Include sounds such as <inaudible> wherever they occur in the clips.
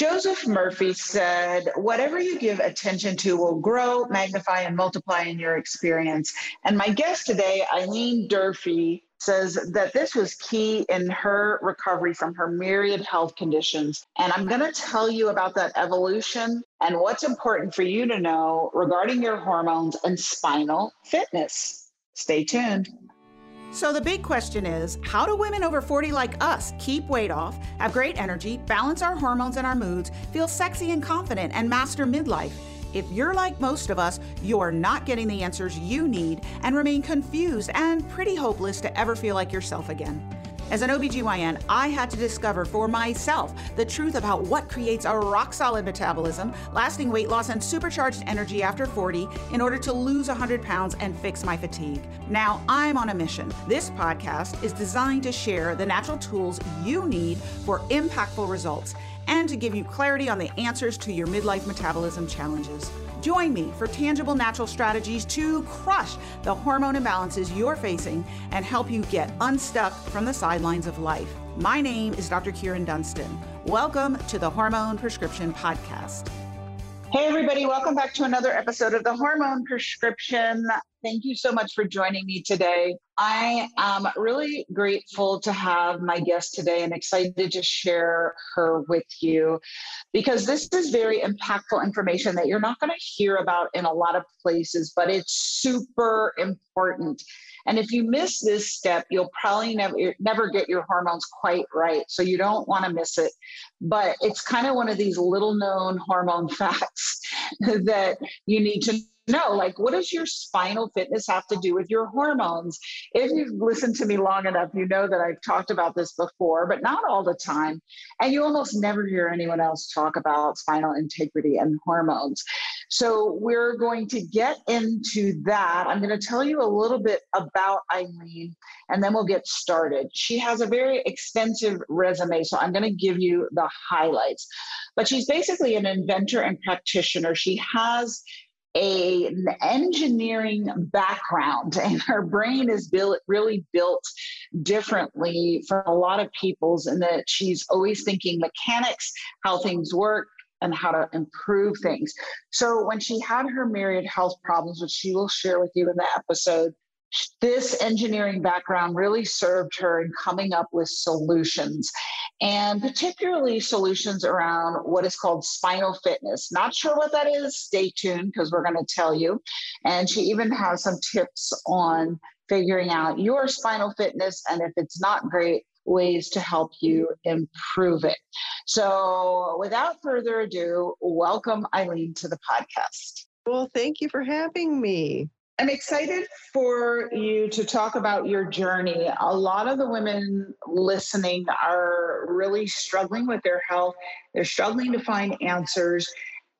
Joseph Murphy said, Whatever you give attention to will grow, magnify, and multiply in your experience. And my guest today, Eileen Durfee, says that this was key in her recovery from her myriad health conditions. And I'm going to tell you about that evolution and what's important for you to know regarding your hormones and spinal fitness. Stay tuned. So, the big question is how do women over 40 like us keep weight off, have great energy, balance our hormones and our moods, feel sexy and confident, and master midlife? If you're like most of us, you're not getting the answers you need and remain confused and pretty hopeless to ever feel like yourself again. As an OBGYN, I had to discover for myself the truth about what creates a rock solid metabolism, lasting weight loss, and supercharged energy after 40 in order to lose 100 pounds and fix my fatigue. Now I'm on a mission. This podcast is designed to share the natural tools you need for impactful results and to give you clarity on the answers to your midlife metabolism challenges. Join me for tangible natural strategies to crush the hormone imbalances you're facing and help you get unstuck from the sidelines of life. My name is Dr. Kyrin Dunston. Welcome to the Hormone Prescription Podcast. Hey, everybody, welcome back to another episode of the Hormone Prescription. Thank you so much for joining me today. I am really grateful to have my guest today and excited to share her with you because this is very impactful information that you're not going to hear about in a lot of places, but it's super important. And if you miss this step, you'll probably never never get your hormones quite right. So you don't want to miss it. But it's kind of one of these little known hormone <laughs> facts that you need to know like what does your spinal fitness have to do with your hormones if you've listened to me long enough you know that i've talked about this before but not all the time and you almost never hear anyone else talk about spinal integrity and hormones so we're going to get into that. I'm going to tell you a little bit about eileen and then we'll get started. She has a very extensive resume so i'm going to give you the highlights. But she's basically an inventor and practitioner. She has a, an engineering background and her brain is built really built differently from a lot of people's in that she's always thinking mechanics how things work and how to improve things so when she had her myriad health problems which she will share with you in the episode this engineering background really served her in coming up with solutions and particularly solutions around what is called spinal fitness. Not sure what that is. Stay tuned because we're going to tell you. And she even has some tips on figuring out your spinal fitness and if it's not great, ways to help you improve it. So, without further ado, welcome Eileen to the podcast. Well, thank you for having me. I'm excited for you to talk about your journey. A lot of the women listening are really struggling with their health, they're struggling to find answers.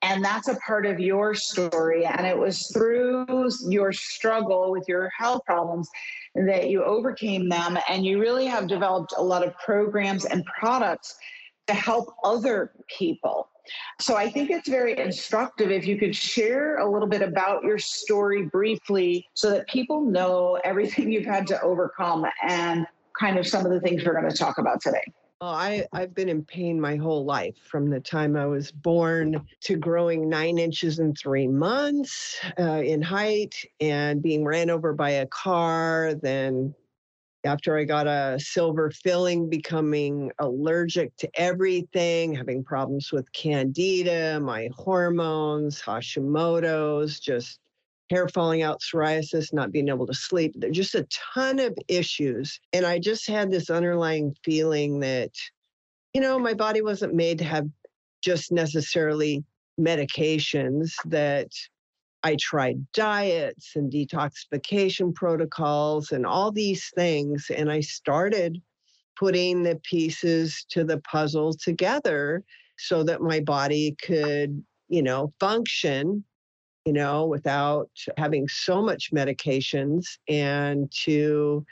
And that's a part of your story. And it was through your struggle with your health problems that you overcame them. And you really have developed a lot of programs and products to help other people. So I think it's very instructive if you could share a little bit about your story briefly so that people know everything you've had to overcome and kind of some of the things we're going to talk about today. Well, I, I've been in pain my whole life from the time I was born to growing nine inches in three months uh, in height and being ran over by a car, then after I got a silver filling, becoming allergic to everything, having problems with candida, my hormones, Hashimoto's, just hair falling out, psoriasis, not being able to sleep. There's just a ton of issues. And I just had this underlying feeling that, you know, my body wasn't made to have just necessarily medications that I tried diets and detoxification protocols and all these things. And I started putting the pieces to the puzzle together so that my body could, you know, function, you know, without having so much medications and to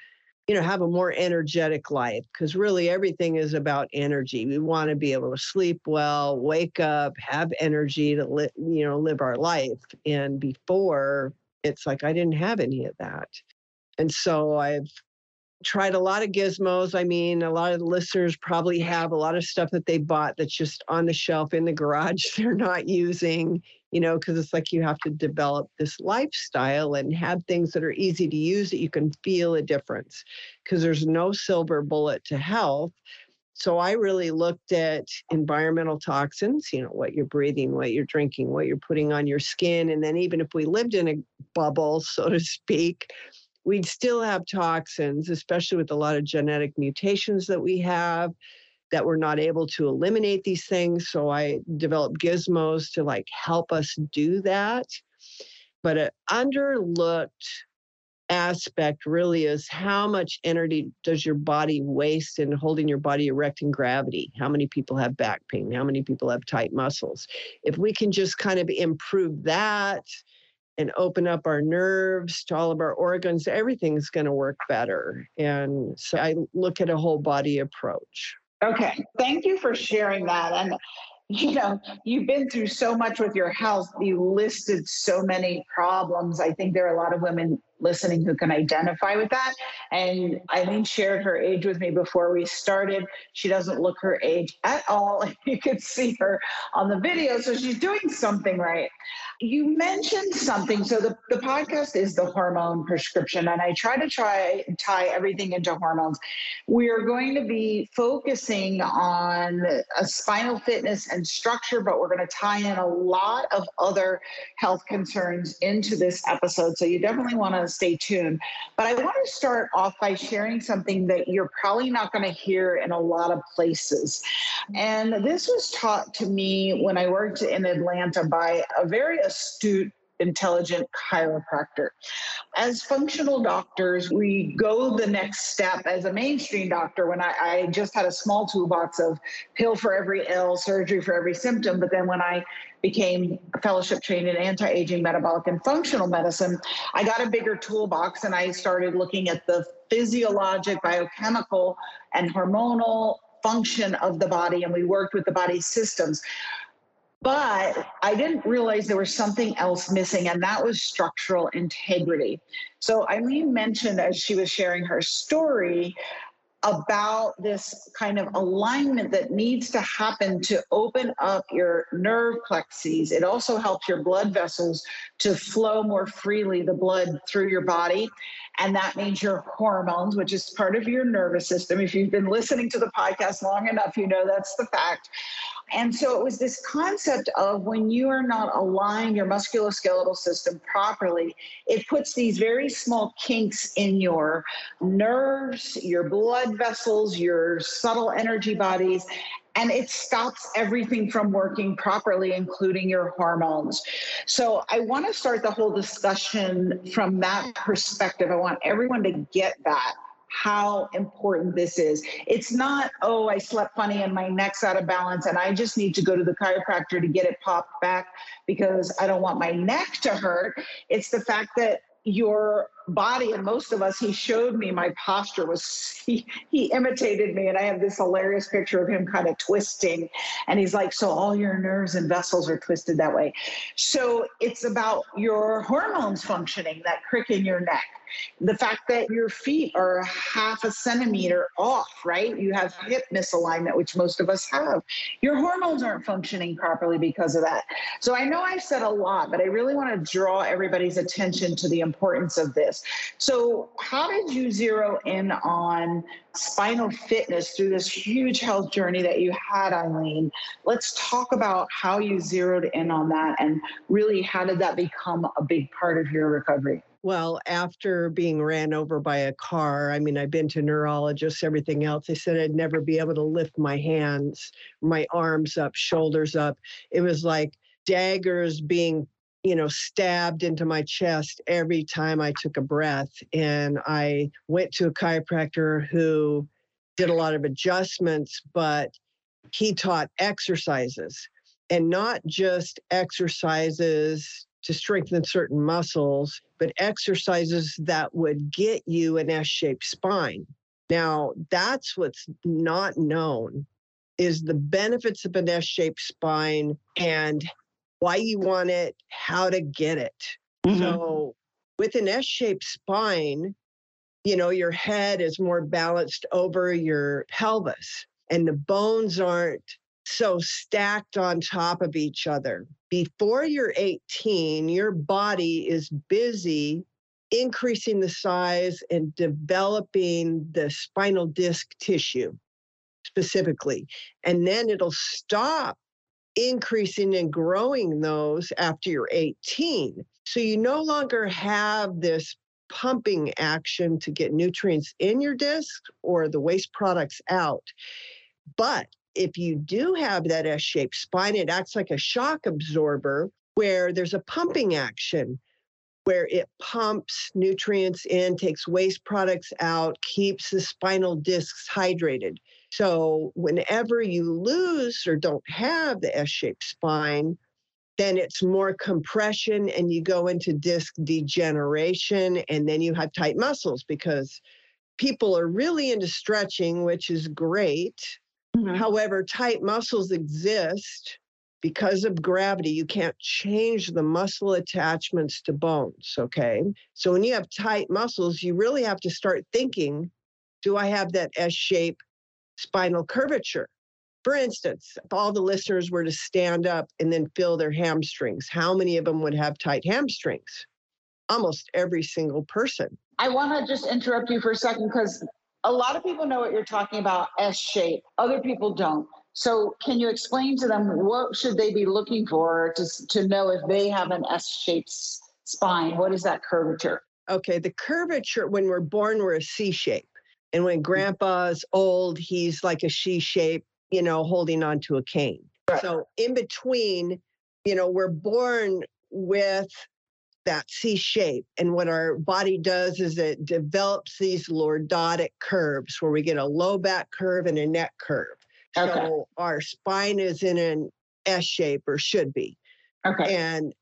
you know have a more energetic life because really everything is about energy. We want to be able to sleep well wake up have energy to li- you know live our life. And before it's like i didn't have any of that. And so i've tried a lot of gizmos. I mean, a lot of listeners probably have a lot of stuff that they bought that's just on the shelf in the garage <laughs> they're not using, you know, because it's like you have to develop this lifestyle and have things that are easy to use that you can feel a difference because there's no silver bullet to health. So I really looked at environmental toxins, you know, what you're breathing, what you're drinking, what you're putting on your skin. And then even if we lived in a bubble, <laughs> so to speak, we'd still have toxins, especially with a lot of genetic mutations that we have that we're not able to eliminate these things. So I developed gizmos to like help us do that. But an underlooked aspect really is how much energy does your body waste in holding your body erect in gravity? How many people have back pain? How many people have tight muscles? If we can just kind of improve that, and open up our nerves to all of our organs, everything's going to work better. And so I look at a whole body approach. Okay. Thank you for sharing that. And, you know, you've been through so much with your health. You listed so many problems. I think there are a lot of women listening who can identify with that. And Eileen shared her age with me before we started. She doesn't look her age at all. <laughs> You could see her on the video. So she's doing something right. You mentioned something. So the, the podcast is the hormone prescription, and I try to try tie everything into hormones. We are going to be focusing on a spinal fitness and structure, but we're going to tie in a lot of other health concerns into this episode. So you definitely want to stay tuned. But I want to start off by sharing something that you're probably not going to hear in a lot of places. And this was taught to me when I worked in Atlanta by a very astute intelligent chiropractor. As functional doctors, we go the next step as a mainstream doctor when I, I, just had a small toolbox of pill for every ill, surgery for every symptom. But then when I became fellowship trained in anti-aging metabolic and functional medicine i got a bigger toolbox and i started looking at the physiologic biochemical and hormonal function of the body and we worked with the body's systems but I didn't realize there was something else missing, and that was structural integrity. So Eileen mentioned as she was sharing her story about this kind of alignment that needs to happen to open up your nerve plexes. It also helps your blood vessels to flow more freely, the blood through your body. And that means your hormones, which is part of your nervous system. If you've been listening to the podcast long enough, you know that's the fact. And so it was this concept of when you are not aligned your musculoskeletal system properly, it puts these very small kinks in your nerves, your blood vessels, your subtle energy bodies, and it stops everything from working properly, including your hormones. So I want to start the whole discussion from that perspective. I want everyone to get that how important this is. It's not, oh, I slept funny and my neck's out of balance and I just need to go to the chiropractor to get it popped back because I don't want my neck to hurt. It's the fact that your body and most of us he showed me my posture was <laughs> he, he imitated me and i have this hilarious picture of him kind of twisting and he's like so all your nerves and vessels are twisted that way so it's about your hormones functioning that crick in your neck the fact that your feet are half a centimeter off, right? You have hip misalignment, which most of us have. Your hormones aren't functioning properly because of that. So I know I've said a lot, but I really want to draw everybody's attention to the importance of this. So, how did you zero in on spinal fitness through this huge health journey that you had, Eileen? Let's talk about how you zeroed in on that and really how did that become a big part of your recovery? Well, after being ran over by a car, I mean, I've been to neurologists, everything else. They said I'd never be able to lift my hands, my arms up, shoulders up. It was like daggers being, you know, stabbed into my chest every time I took a breath. And I went to a chiropractor who did a lot of adjustments, but he taught exercises and not just exercises to strengthen certain muscles, but exercises that would get you an S shaped spine. Now, that's what's not known is the benefits of an S shaped spine and why you want it, how to get it. Mm-hmm. So, with an S shaped spine, you know, your head is more balanced over your pelvis and the bones aren't so stacked on top of each other. Before you're 18, your body is busy increasing the size and developing the spinal disc tissue specifically. And then it'll stop increasing and growing those after you're 18. So you no longer have this pumping action to get nutrients in your disc or the waste products out. But if you do have that S shaped spine, it acts like a shock absorber where there's a pumping action where it pumps nutrients in, takes waste products out, keeps the spinal discs hydrated. So, whenever you lose or don't have the S shaped spine, then it's more compression and you go into disc degeneration and then you have tight muscles because people are really into stretching, which is great. Mm-hmm. However, tight muscles exist because of gravity. You can't change the muscle attachments to bones. Okay. So when you have tight muscles, you really have to start thinking do I have that S shape spinal curvature? For instance, if all the listeners were to stand up and then feel their hamstrings, how many of them would have tight hamstrings? Almost every single person. I want to just interrupt you for a second because a lot of people know what you're talking about S shape, other people don't. So, can you explain to them what should they be looking for to, to know if they have an S shaped spine? What is that curvature? Okay, the curvature, when we're born, we're a C shape. And when mm. grandpa's old, he's like a C shape you know, holding onto a cane. Right. So in between, you know, we're born with that C shape. And what our body does is it develops these lordotic curves where we get a low back curve and a neck curve. Okay. So our spine is in an S shape or should be. Okay. And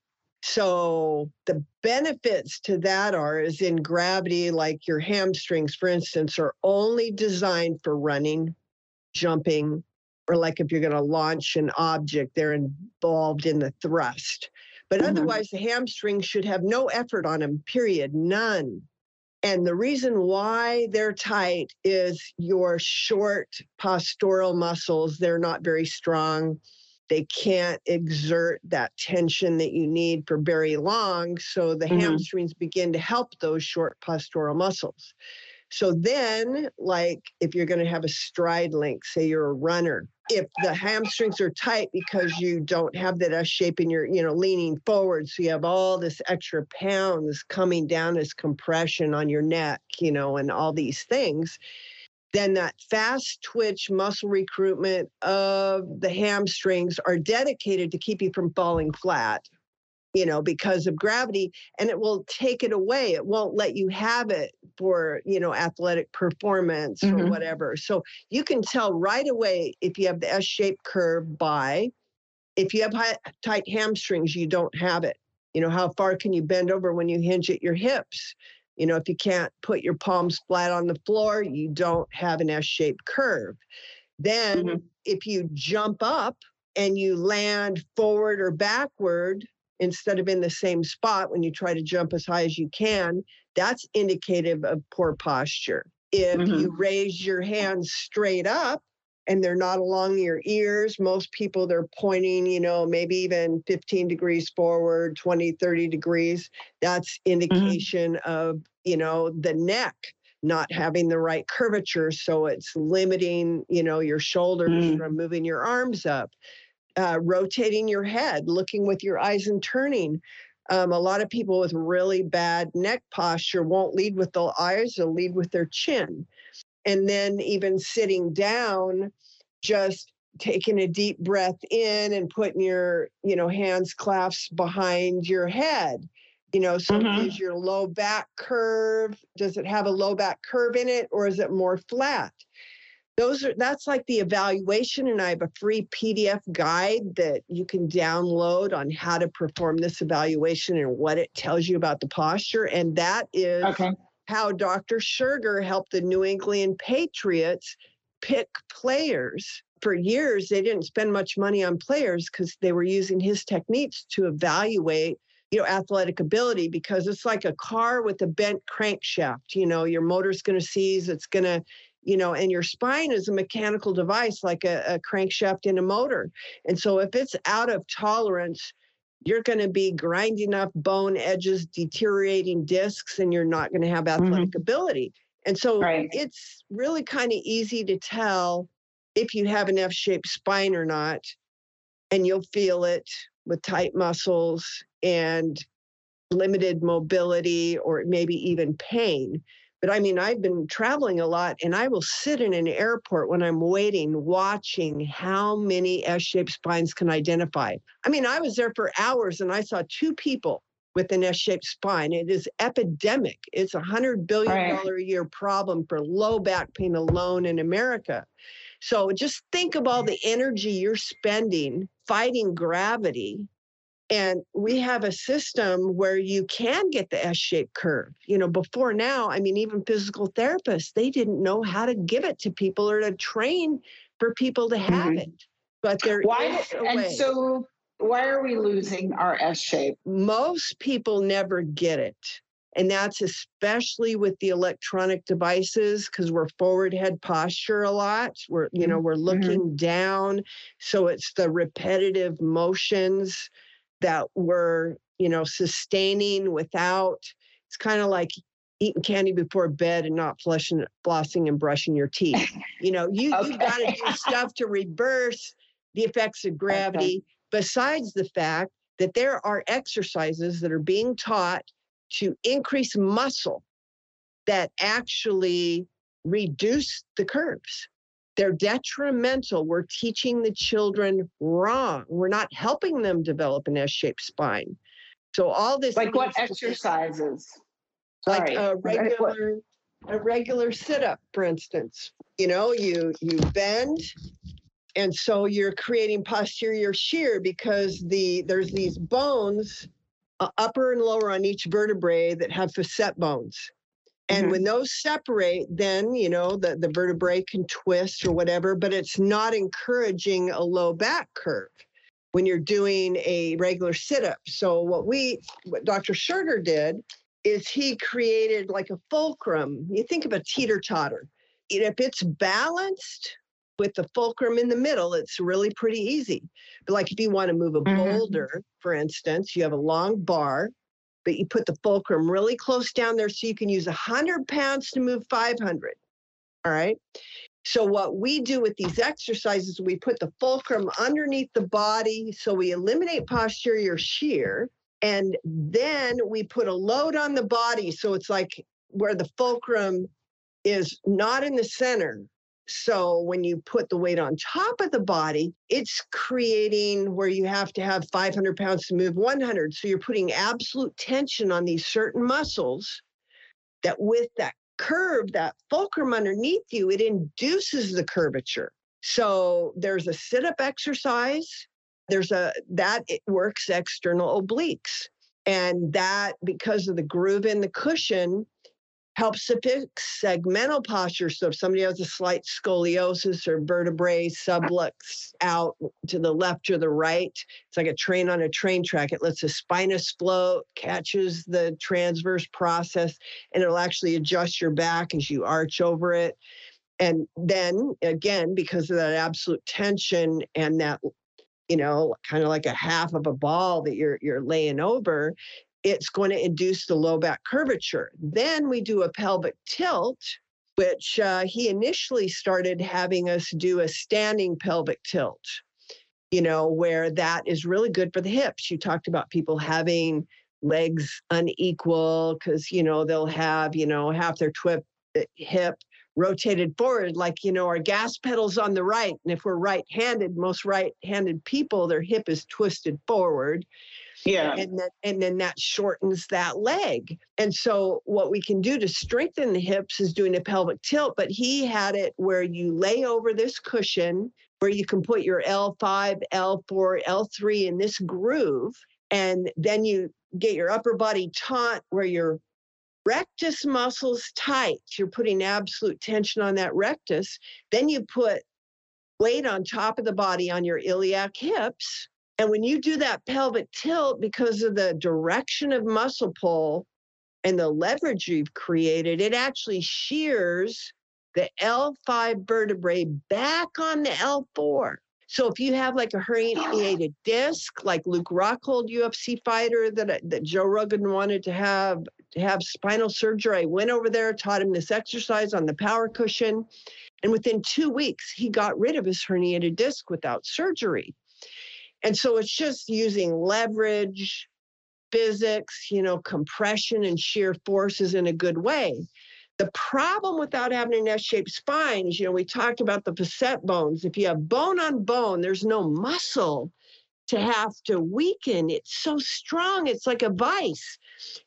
so the benefits to that are is in gravity, like your hamstrings, for instance, are only designed for running, jumping, or like if you're going to launch an object, they're involved in the thrust. But mm-hmm. otherwise, the hamstrings should have no effort on them, period, none. And the reason why they're tight is your short postural muscles, they're not very strong. They can't exert that tension that you need for very long. So the mm-hmm. hamstrings begin to help those short postural muscles. So then, like if you're going to have a stride length, say you're a runner, if the hamstrings are tight because you don't have that S shape and you're, you know, leaning forward, so you have all this extra pounds coming down as compression on your neck, you know, and all these things, then that fast twitch muscle recruitment of the hamstrings are dedicated to keep you from falling flat you know, because of gravity, and it will take it away. It won't let you have it for, you know, athletic performance mm-hmm. or whatever. So you can tell right away if you have the S shaped curve by if you have high, tight hamstrings, you don't have it. You know, how far can you bend over when you hinge at your hips? You know, if you can't put your palms flat on the floor, you don't have an S shaped curve. Then, mm-hmm. if you jump up and you land forward or backward, instead of in the same spot when you try to jump as high as you can, that's indicative of poor posture. If mm-hmm. you raise your hands straight up and they're not along your ears, most people they're pointing, you know, maybe even 15 degrees forward, 20, 30 degrees. That's mm-hmm. indication mm-hmm. of, you know, the neck not having the right curvature so it's limiting you know your shoulders mm. from moving your arms up uh, rotating your head, looking with your eyes and turning. Um, a lot of people with really bad neck posture won't lead with the eyes, they'll lead with their chin. And then even sitting down, just taking a deep breath in and putting your, you know, hands clasped behind your head. You know, so mm-hmm. is your low back curve, does it have a low back curve in it or is it more flat? Those are that's like the evaluation and i have a free pdf guide that you can download on how to perform this evaluation and what it tells you about the posture and that is okay. how dr Scherger helped the new england patriots pick players for years they didn't spend much money on players because they were using his techniques to evaluate you know athletic ability because it's like a car with a bent crankshaft you know your motor's going to seize it's going to you know and your spine is a mechanical device like a, a crankshaft in a motor and so if it's out of tolerance you're going to be grinding up bone edges deteriorating discs and you're not going to have athletic mm-hmm. ability and so right. it's really kind of easy to tell if you have an S-shaped spine or not and you'll feel it with tight muscles and limited mobility or maybe even pain. But I mean, I've been traveling a lot and I will sit in an airport when I'm waiting, watching how many S shaped spines can identify. I mean, I was there for hours and I saw two people with an S shaped spine. It is epidemic. It's a $100 billion right. a year problem for low back pain alone in America. So just think of all the energy you're spending fighting gravity and we have a system where you can get the S-shaped curve. You know, before now, I mean, even physical therapists, they didn't know how to give it to people or to train for people to have mm-hmm. it. But there why, is and way. so why are we losing our S shape? Most people never get it. And that's especially with the electronic devices because we're forward head posture a lot. We're, you know, we're mm-hmm. looking mm-hmm. down. So it's the repetitive motions that we're, you know, sustaining without, it's kind of like eating candy before bed and not flushing, flossing and brushing your teeth. <laughs> You know, you, okay. you got to do stuff to reverse the effects of gravity, okay. besides the fact that there are exercises that are being taught to increase muscle that actually reduce the curves. They're detrimental. We're teaching the children wrong. We're not helping them develop an S shaped spine. So, all this. Like what exercises? Like a regular. A regular sit up, for instance. You know, you you bend, and so you're creating posterior shear because the there's these bones uh, upper and lower on each vertebrae that have facet bones and mm-hmm. when those separate, then, you know, the, the vertebrae can twist or whatever, but it's not encouraging a low back curve when you're doing a regular sit up. So, what we, what Dr. Scherger did is he created like a fulcrum. You think of a teeter totter. If it's balanced with the fulcrum in the middle, it's really pretty easy. But, like if you want to move a mm-hmm. boulder, for instance, you have a long bar but you put the fulcrum really close down there so you can use 100 pounds to move 500. All right. So, what we do with these exercises, we put the fulcrum underneath the body so we eliminate posterior shear. And then we put a load on the body. So, it's like where the fulcrum is not in the center, so when you put the weight on top of the body, it's creating where you have to have 500 pounds to move 100. So you're putting absolute tension on these certain muscles that with that curve, that fulcrum underneath you, it induces the curvature. So there's a sit up exercise. There's a that it works external obliques. And that because of the groove in the cushion, helps to fix segmental posture. So if somebody has a slight scoliosis or vertebrae sublux out to the left or the right, it's like a train on a train track. It lets the spinous float, catches the transverse process, and it'll actually adjust your back as you arch over it. And then again, because of that absolute tension and that you know, kind of like a half of a ball that you're you're laying over, it's going to induce the low back curvature. Then we do a pelvic tilt, which uh, he initially started having us do a standing pelvic tilt, you know, where that is really good for the hips. You talked about people having legs unequal because, you know, they'll have, you know, half their twip, uh, hip rotated forward like you know our gas pedals on the right and if we're right-handed most right-handed people their hip is twisted forward yeah. And then and then that shortens that leg. And so what we can do to strengthen the hips is doing a pelvic tilt, but he had it where you lay over this cushion where you can put your L5, L4, L3 in this groove and then you get your upper body taut where your rectus muscles tight. You're putting absolute tension on that rectus. Then you put weight on top of the body on your iliac hips And when you do that pelvic tilt, because of the direction of muscle pull and the leverage you've created, it actually shears the L5 vertebrae back on the L4. So if you have like a herniated disc, like Luke Rockhold, UFC fighter that uh, that Joe Rogan wanted to have to have spinal surgery, I went over there, taught him this exercise on the power cushion, and within two weeks he got rid of his herniated disc without surgery. And so it's just using leverage, physics, you know, compression and shear forces in a good way. The problem without having an S-shaped spine is, you know, we talked about the facet bones. If you have bone on bone, there's no muscle to have to weaken. It's so strong, it's like a vice.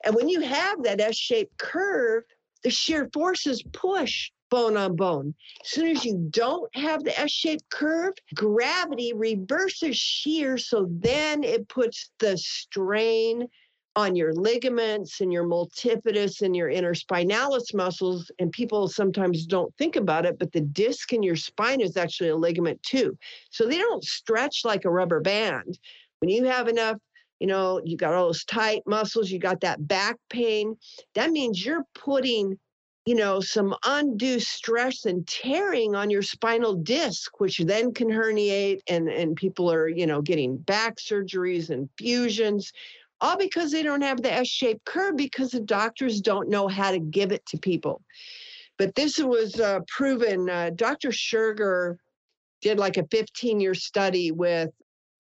And when you have that S-shaped curve, the shear forces push bone on bone. As soon as you don't have the S shaped curve, gravity reverses shear. So then it puts the strain on your ligaments and your multifidus and your interspinalis muscles. And people sometimes don't think about it, but the disc in your spine is actually a ligament too. So they don't stretch like a rubber band. When you have enough, you know, you got all those tight muscles, you got that back pain, that means you're putting you know, some undue stress and tearing on your spinal disc, which then can herniate, and, and people are, you know, getting back surgeries and fusions, all because they don't have the S shaped curve because the doctors don't know how to give it to people. But this was uh, proven. Uh, Dr. Scherger did like a 15 year study with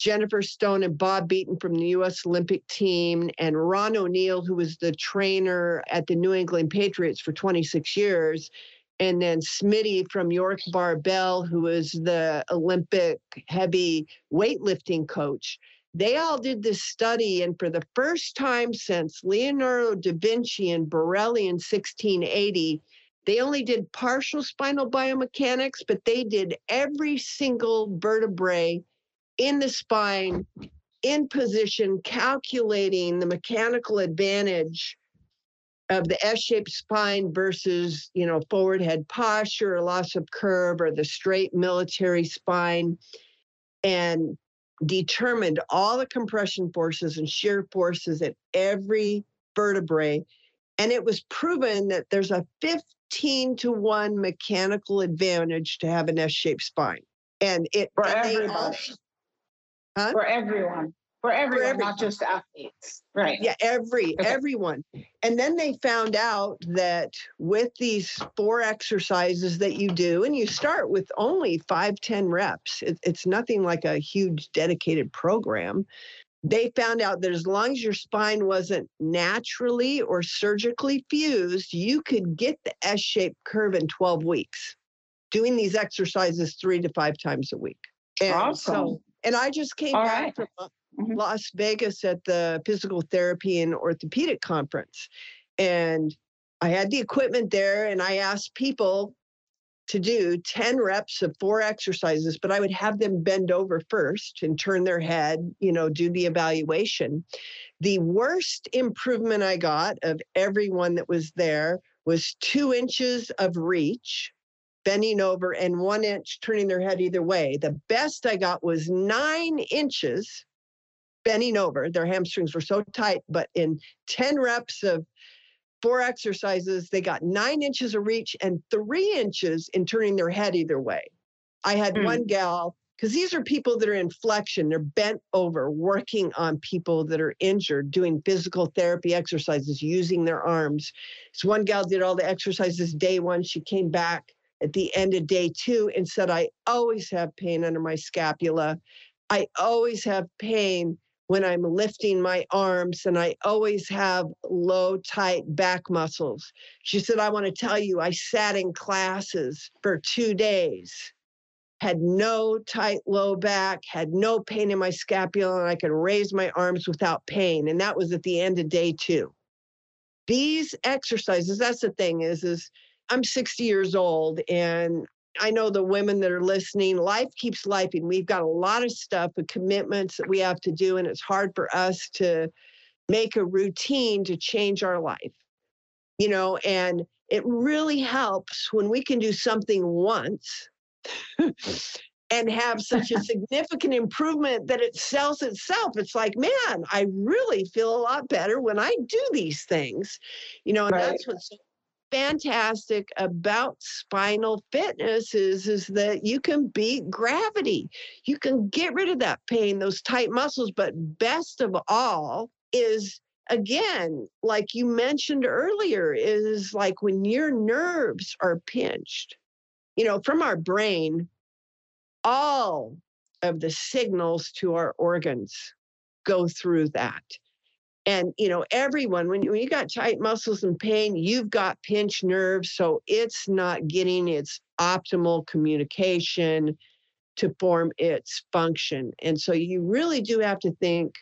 Jennifer Stone and Bob Beeten from the U.S. Olympic team, and Ron O'Neill, who was the trainer at the New England Patriots for 26 years, and then Smitty from York Barbell, who was the Olympic heavy weightlifting coach. They all did this study, and for the first time since Leonardo da Vinci and Borelli in 1680, they only did partial spinal biomechanics, but they did every single vertebrae in the spine, in position, calculating the mechanical advantage of the S-shaped spine versus, you know, forward head posture or loss of curve or the straight military spine and determined all the compression forces and shear forces at every vertebrae. And it was proven that there's a 15 to 1 mechanical advantage to have an S-shaped spine. And it for and everybody. Huh? For everyone. For everyone, for everyone, not just athletes. Right. Yeah, every okay. everyone. And then they found out that with these four exercises that you do, and you start with only five, 10 reps, it, it's nothing like a huge dedicated program. They found out that as long as your spine wasn't naturally or surgically fused, you could get the S shaped curve in 12 weeks doing these exercises three to five times a week. And awesome. So and I just came All back right. from mm-hmm. Las Vegas at the physical therapy and orthopedic conference. And I had the equipment there and I asked people to do 10 reps of four exercises, but I would have them bend over first and turn their head, you know, do the evaluation. The worst improvement I got of everyone that was there was two inches of reach bending over and one inch turning their head either way. The best I got was nine inches bending over. Their hamstrings were so tight, but in 10 reps of four exercises, they got nine inches of reach and three inches in turning their head either way. I had mm. one gal, because these are people that are in flexion, they're bent over, working on people that are injured, doing physical therapy exercises, using their arms. So one gal did all the exercises day one. She came back at the end of day two and said, I always have pain under my scapula. I always have pain when I'm lifting my arms, and I always have low, tight back muscles. She said, I want to tell you, I sat in classes for two days, had no tight low back, had no pain in my scapula, and I could raise my arms without pain. And that was at the end of day two. These exercises, that's the thing, is, is I'm 60 years old and I know the women that are listening, life keeps lifing. We've got a lot of stuff and commitments that we have to do, and it's hard for us to make a routine to change our life. You know, and it really helps when we can do something once and have such a <laughs> significant improvement that it sells itself. It's like, man, I really feel a lot better when I do these things. You know, and right. that's what's fantastic about spinal fitness is is that you can beat gravity. You can get rid of that pain, those tight muscles, but best of all is again, like you mentioned earlier, is like when your nerves are pinched, you know, from our brain, all of the signals to our organs go through that. And you know, everyone, when you, when you got tight muscles and pain, you've got pinched nerves, so it's not getting its optimal communication to form its function. And so you really do have to think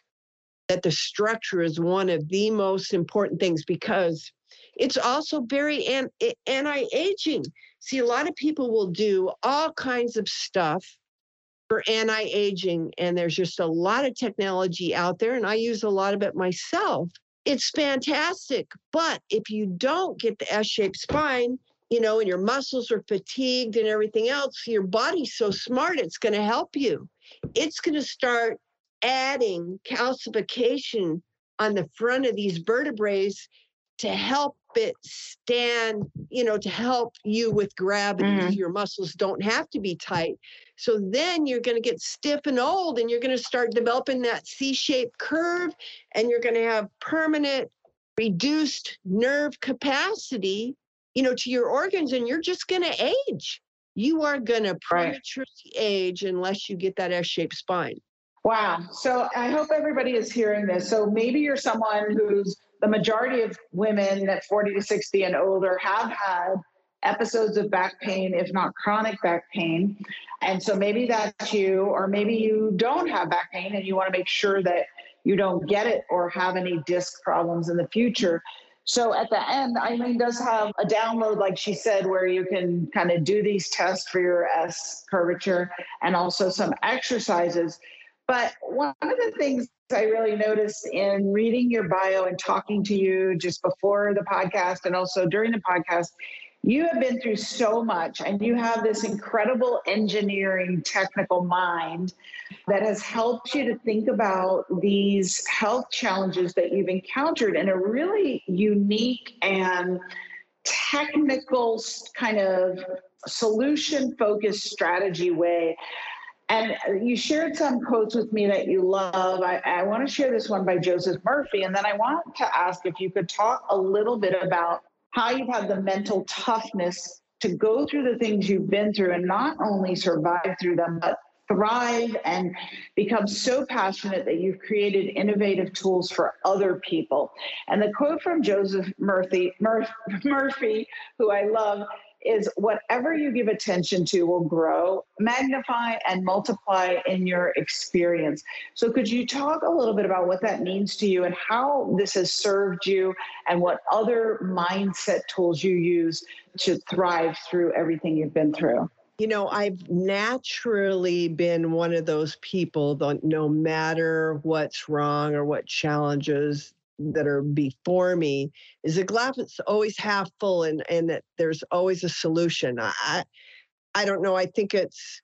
that the structure is one of the most important things because it's also very eh, anti-aging. See, a lot of people will do all kinds of stuff for anti-aging and there's just a lot of technology out there and I use a lot of it myself. It's fantastic, but if you don't get the S-shaped spine, you know, and your muscles are fatigued and everything else, your body's so smart it's going to help you. It's going to start adding calcification on the front of these vertebrae to help it stand, you know, to help you with gravity. Mm-hmm. Your muscles don't have to be tight. So then you're going to get stiff and old and you're going to start developing that C shaped curve and you're going to have permanent reduced nerve capacity, you know, to your organs and you're just going to age. You are going to prematurely right. age unless you get that S shaped spine. Wow. So I hope everybody is hearing this. So maybe you're someone who's the majority of women that 40 to 60 and older have had episodes of back pain, if not chronic back pain. And so maybe that's you, or maybe you don't have back pain and you want to make sure that you don't get it or have any disc problems in the future. So at the end, Eileen does have a download, like she said, where you can kind of do these tests for your S curvature and also some exercises. But one of the things I really noticed in reading your bio and talking to you just before the podcast and also during the podcast, you have been through so much and you have this incredible engineering technical mind that has helped you to think about these health challenges that you've encountered in a really unique and technical kind of solution focused strategy way and you shared some quotes with me that you love. I, I want to share this one by Joseph Murphy. And then I want to ask if you could talk a little bit about how you've had the mental toughness to go through the things you've been through and not only survive through them, but thrive and become so passionate that you've created innovative tools for other people. And the quote from Joseph Murphy, <laughs> Murphy, who I love, is whatever you give attention to will grow, magnify, and multiply in your experience. So, could you talk a little bit about what that means to you and how this has served you and what other mindset tools you use to thrive through everything you've been through? You know, I've naturally been one of those people that no matter what's wrong or what challenges that are before me is the glass is always half full and and that there's always a solution. I i don't know i think it's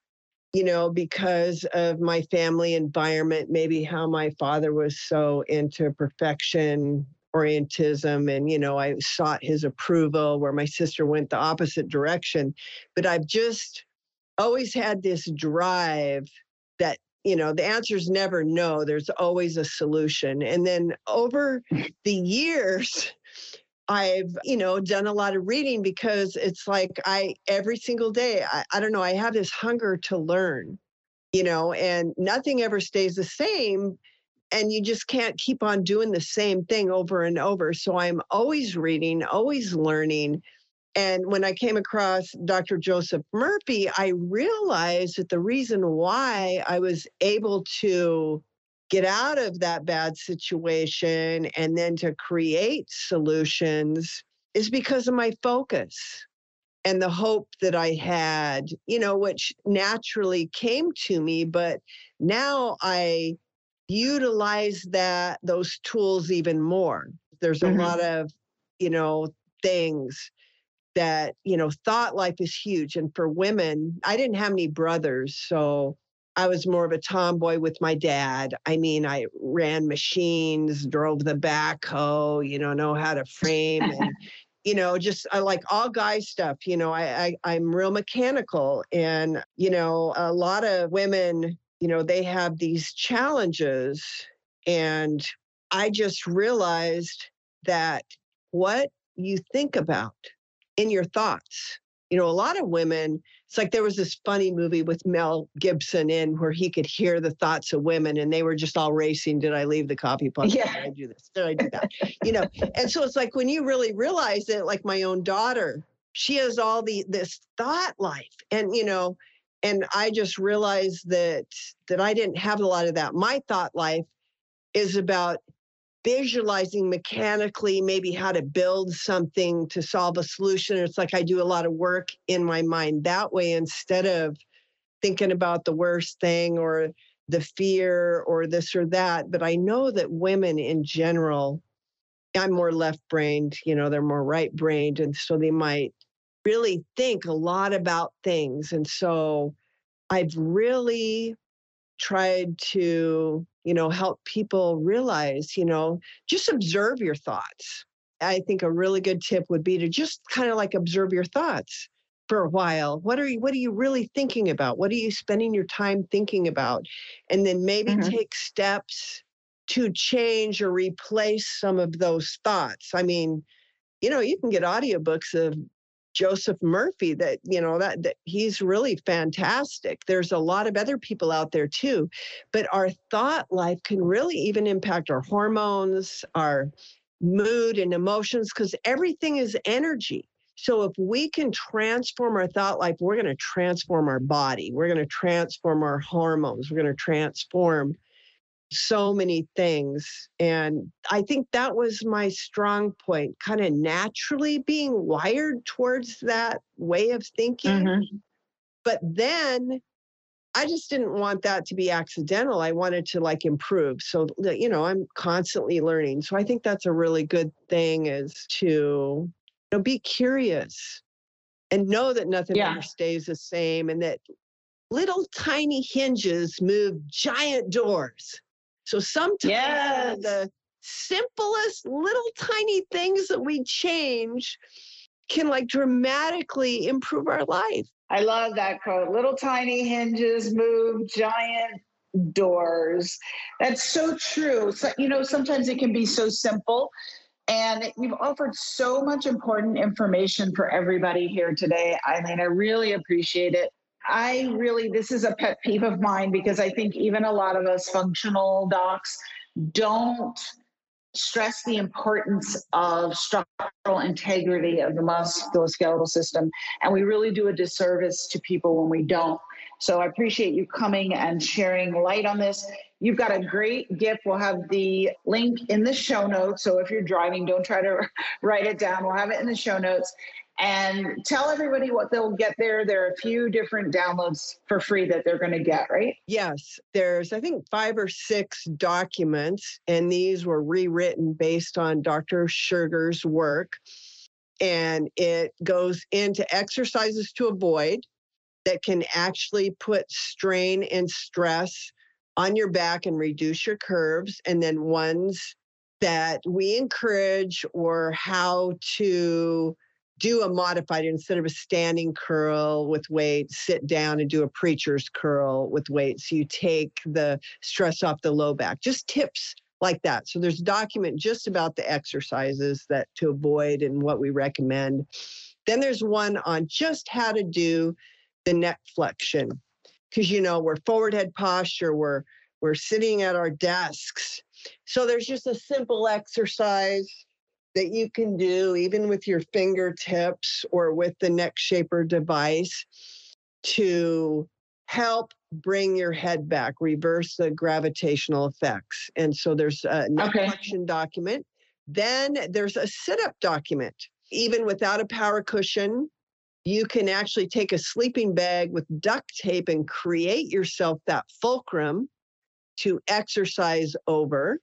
you know because of my family environment maybe how my father was so into perfection orientism and you know i sought his approval where my sister went the opposite direction. But i've just always had this drive that you know the answer is never no there's always a solution. And then over the years i've you know done a lot of reading because it's like i every single day I, I don't know i have this hunger to learn you know and nothing ever stays the same and you just can't keep on doing the same thing over and over. So i'm always reading always learning and when I came across Dr. Joseph Murphy, I realized that the reason why I was able to get out of that bad situation and then to create solutions is because of my focus and the hope that I had, you know, which naturally came to me. But now I utilize that those tools even more. There's a mm-hmm. lot of, you know, things that, you know, thought life is huge. And for women, I didn't have any brothers. So I was more of a tomboy with my dad. I mean, I ran machines, drove the backhoe, you know, know how to frame and, <laughs> you know, just I like all guy stuff. You know, I, I I'm real mechanical, and you know, a lot of women, you know, they have these challenges, and I just realized that what you think about in your thoughts. You know, a lot of women, it's like there was this funny movie with Mel Gibson in where he could hear the thoughts of women and they were just all racing. Did I leave the coffee pot? Yeah. Did I do this? Did I do that? you know, and so it's like when you really realize it, like my own daughter, she has all the this thought life. And, you know, and I just realized that that I didn't have a lot of that. My thought life is about visualizing mechanically maybe how to build something to solve a solution. It's like I do a lot of work in my mind that way instead of thinking about the worst thing or the fear or this or that. But I know that women in general, I'm more left brained, you know, they're more right brained. And so they might really think a lot about things. And so I've really tried to you know, help people realize, you know, just observe your thoughts. I think a really good tip would be to just kind of like observe your thoughts for a while. What are you what are you really thinking about? What are you spending your time thinking about? And then maybe mm-hmm. take steps to change or replace some of those thoughts. I mean, you know, you can get audiobooks of Joseph Murphy that you know that, that he's really fantastic. There's a lot of other people out there too, but our thought life can really even impact our hormones, our mood and emotions because everything is energy. So if we can transform our thought life, we're going to transform our body. We're going to transform our hormones. We're going to transform so many things. And I think that was my strong point, kind of naturally being wired towards that way of thinking. Mm-hmm. But then I just didn't want that to be accidental. I wanted to like improve. So, you know, I'm constantly learning. So I think that's a really good thing is to you know, be curious and know that nothing yeah. ever stays the same and that little tiny hinges move giant doors. So sometimes yes. the simplest little tiny things that we change can like dramatically improve our life. I love that quote. Little tiny hinges move giant doors. That's so true. So, you know, sometimes it can be so simple. And you've offered so much important information for everybody here today. I mean, I really appreciate it. I really, this is a pet peeve of mine because I think even a lot of us functional docs don't stress the importance of structural integrity of the musculoskeletal system. And we really do a disservice to people when we don't. So I appreciate you coming and sharing light on this. You've got a great gift. We'll have the link in the show notes. So if you're driving, don't try to <laughs> write it down. We'll have it in the show notes and tell everybody what they'll get there. There are a few different downloads for free that they're going to get, right? Yes. There's, I think, five or six documents, and these were rewritten based on Dr. Sugar's work. And it goes into exercises to avoid that can actually put strain and stress on your back and reduce your curves, and then ones that we encourage or how to do a modified instead of a standing curl with weights, sit down and do a preacher's curl with weights. So you take the stress off the low back. Just tips like that. So there's a document just about the exercises that to avoid and what we recommend. Then there's one on just how to do the neck flexion. Because you know, we're forward head posture, we're we're sitting at our desks. So there's just a simple exercise that you can do even with your fingertips or with the neck shaper device to help bring your head back, reverse the gravitational effects. And so there's a neck okay. flexion document. Then there's a sit up document. Even without a power cushion, you can actually take a sleeping bag with duct tape and create yourself that fulcrum to exercise over.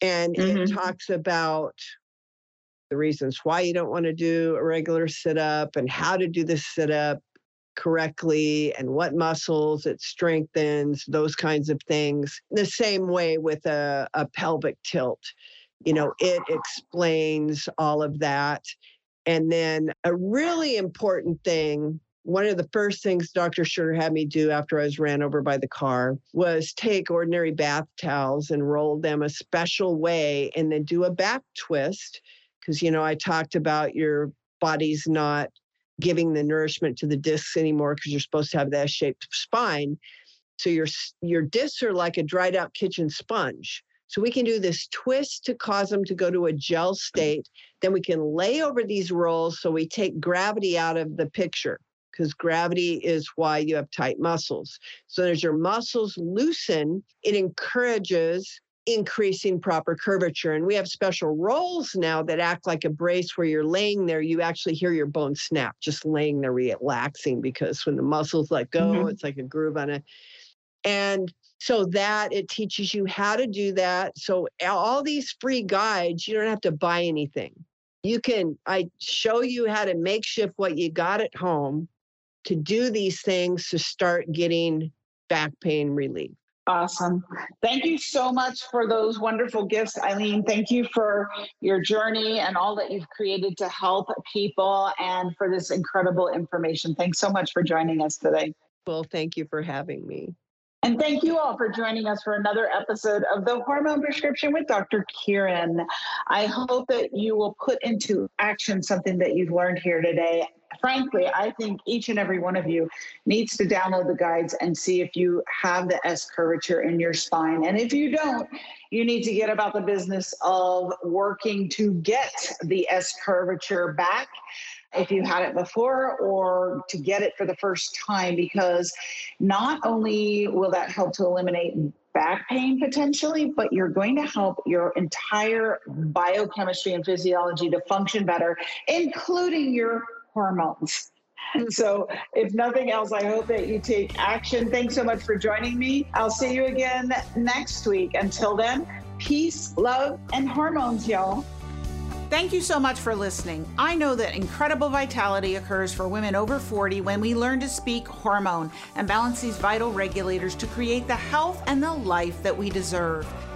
And mm-hmm. it talks about the reasons why you don't want to do a regular sit up and how to do the sit up correctly and what muscles it strengthens, those kinds of things. The same way with a, a pelvic tilt. You know, it explains all of that. And then a really important thing one of the first things Dr. Sugar had me do after I was ran over by the car was take ordinary bath towels and roll them a special way and then do a back twist. Because, you know, I talked about your body's not giving the nourishment to the discs anymore because you're supposed to have that shaped spine. So your, your discs are like a dried out kitchen sponge. So we can do this twist to cause them to go to a gel state. Then we can lay over these rolls so we take gravity out of the picture because gravity is why you have tight muscles. So as your muscles loosen, it encourages increasing proper curvature. And we have special rolls now that act like a brace where you're laying there, you actually hear your bones snap just laying there relaxing because when the muscles let go, mm-hmm. it's like a groove on it. And so that it teaches you how to do that. So all these free guides, you don't have to buy anything. You can I show you how to makeshift what you got at home to do these things to start getting back pain relief. Awesome. Thank you so much for those wonderful gifts, Eileen. Thank you for your journey and all that you've created to help people and for this incredible information. Thanks so much for joining us today. Well, thank you for having me. And thank you all for joining us for another episode of The Hormone Prescription with Dr. Kyrin. I hope that you will put into action something that you've learned here today frankly, I think each and every one of you needs to download the guides and see if you have the S curvature in your spine. And if you don't, you need to get about the business of working to get the S curvature back if you had it before or to get it for the first time because not only will that help to eliminate back pain potentially, but you're going to help your entire biochemistry and physiology to function better, including your hormones. Mm-hmm. So, if nothing else, I hope that you take action. Thanks so much for joining me. I'll see you again next week. Until then, peace, love, and hormones, y'all. Thank you so much for listening. I know that incredible vitality occurs for women over 40 when we learn to speak hormone and balance these vital regulators to create the health and the life that we deserve.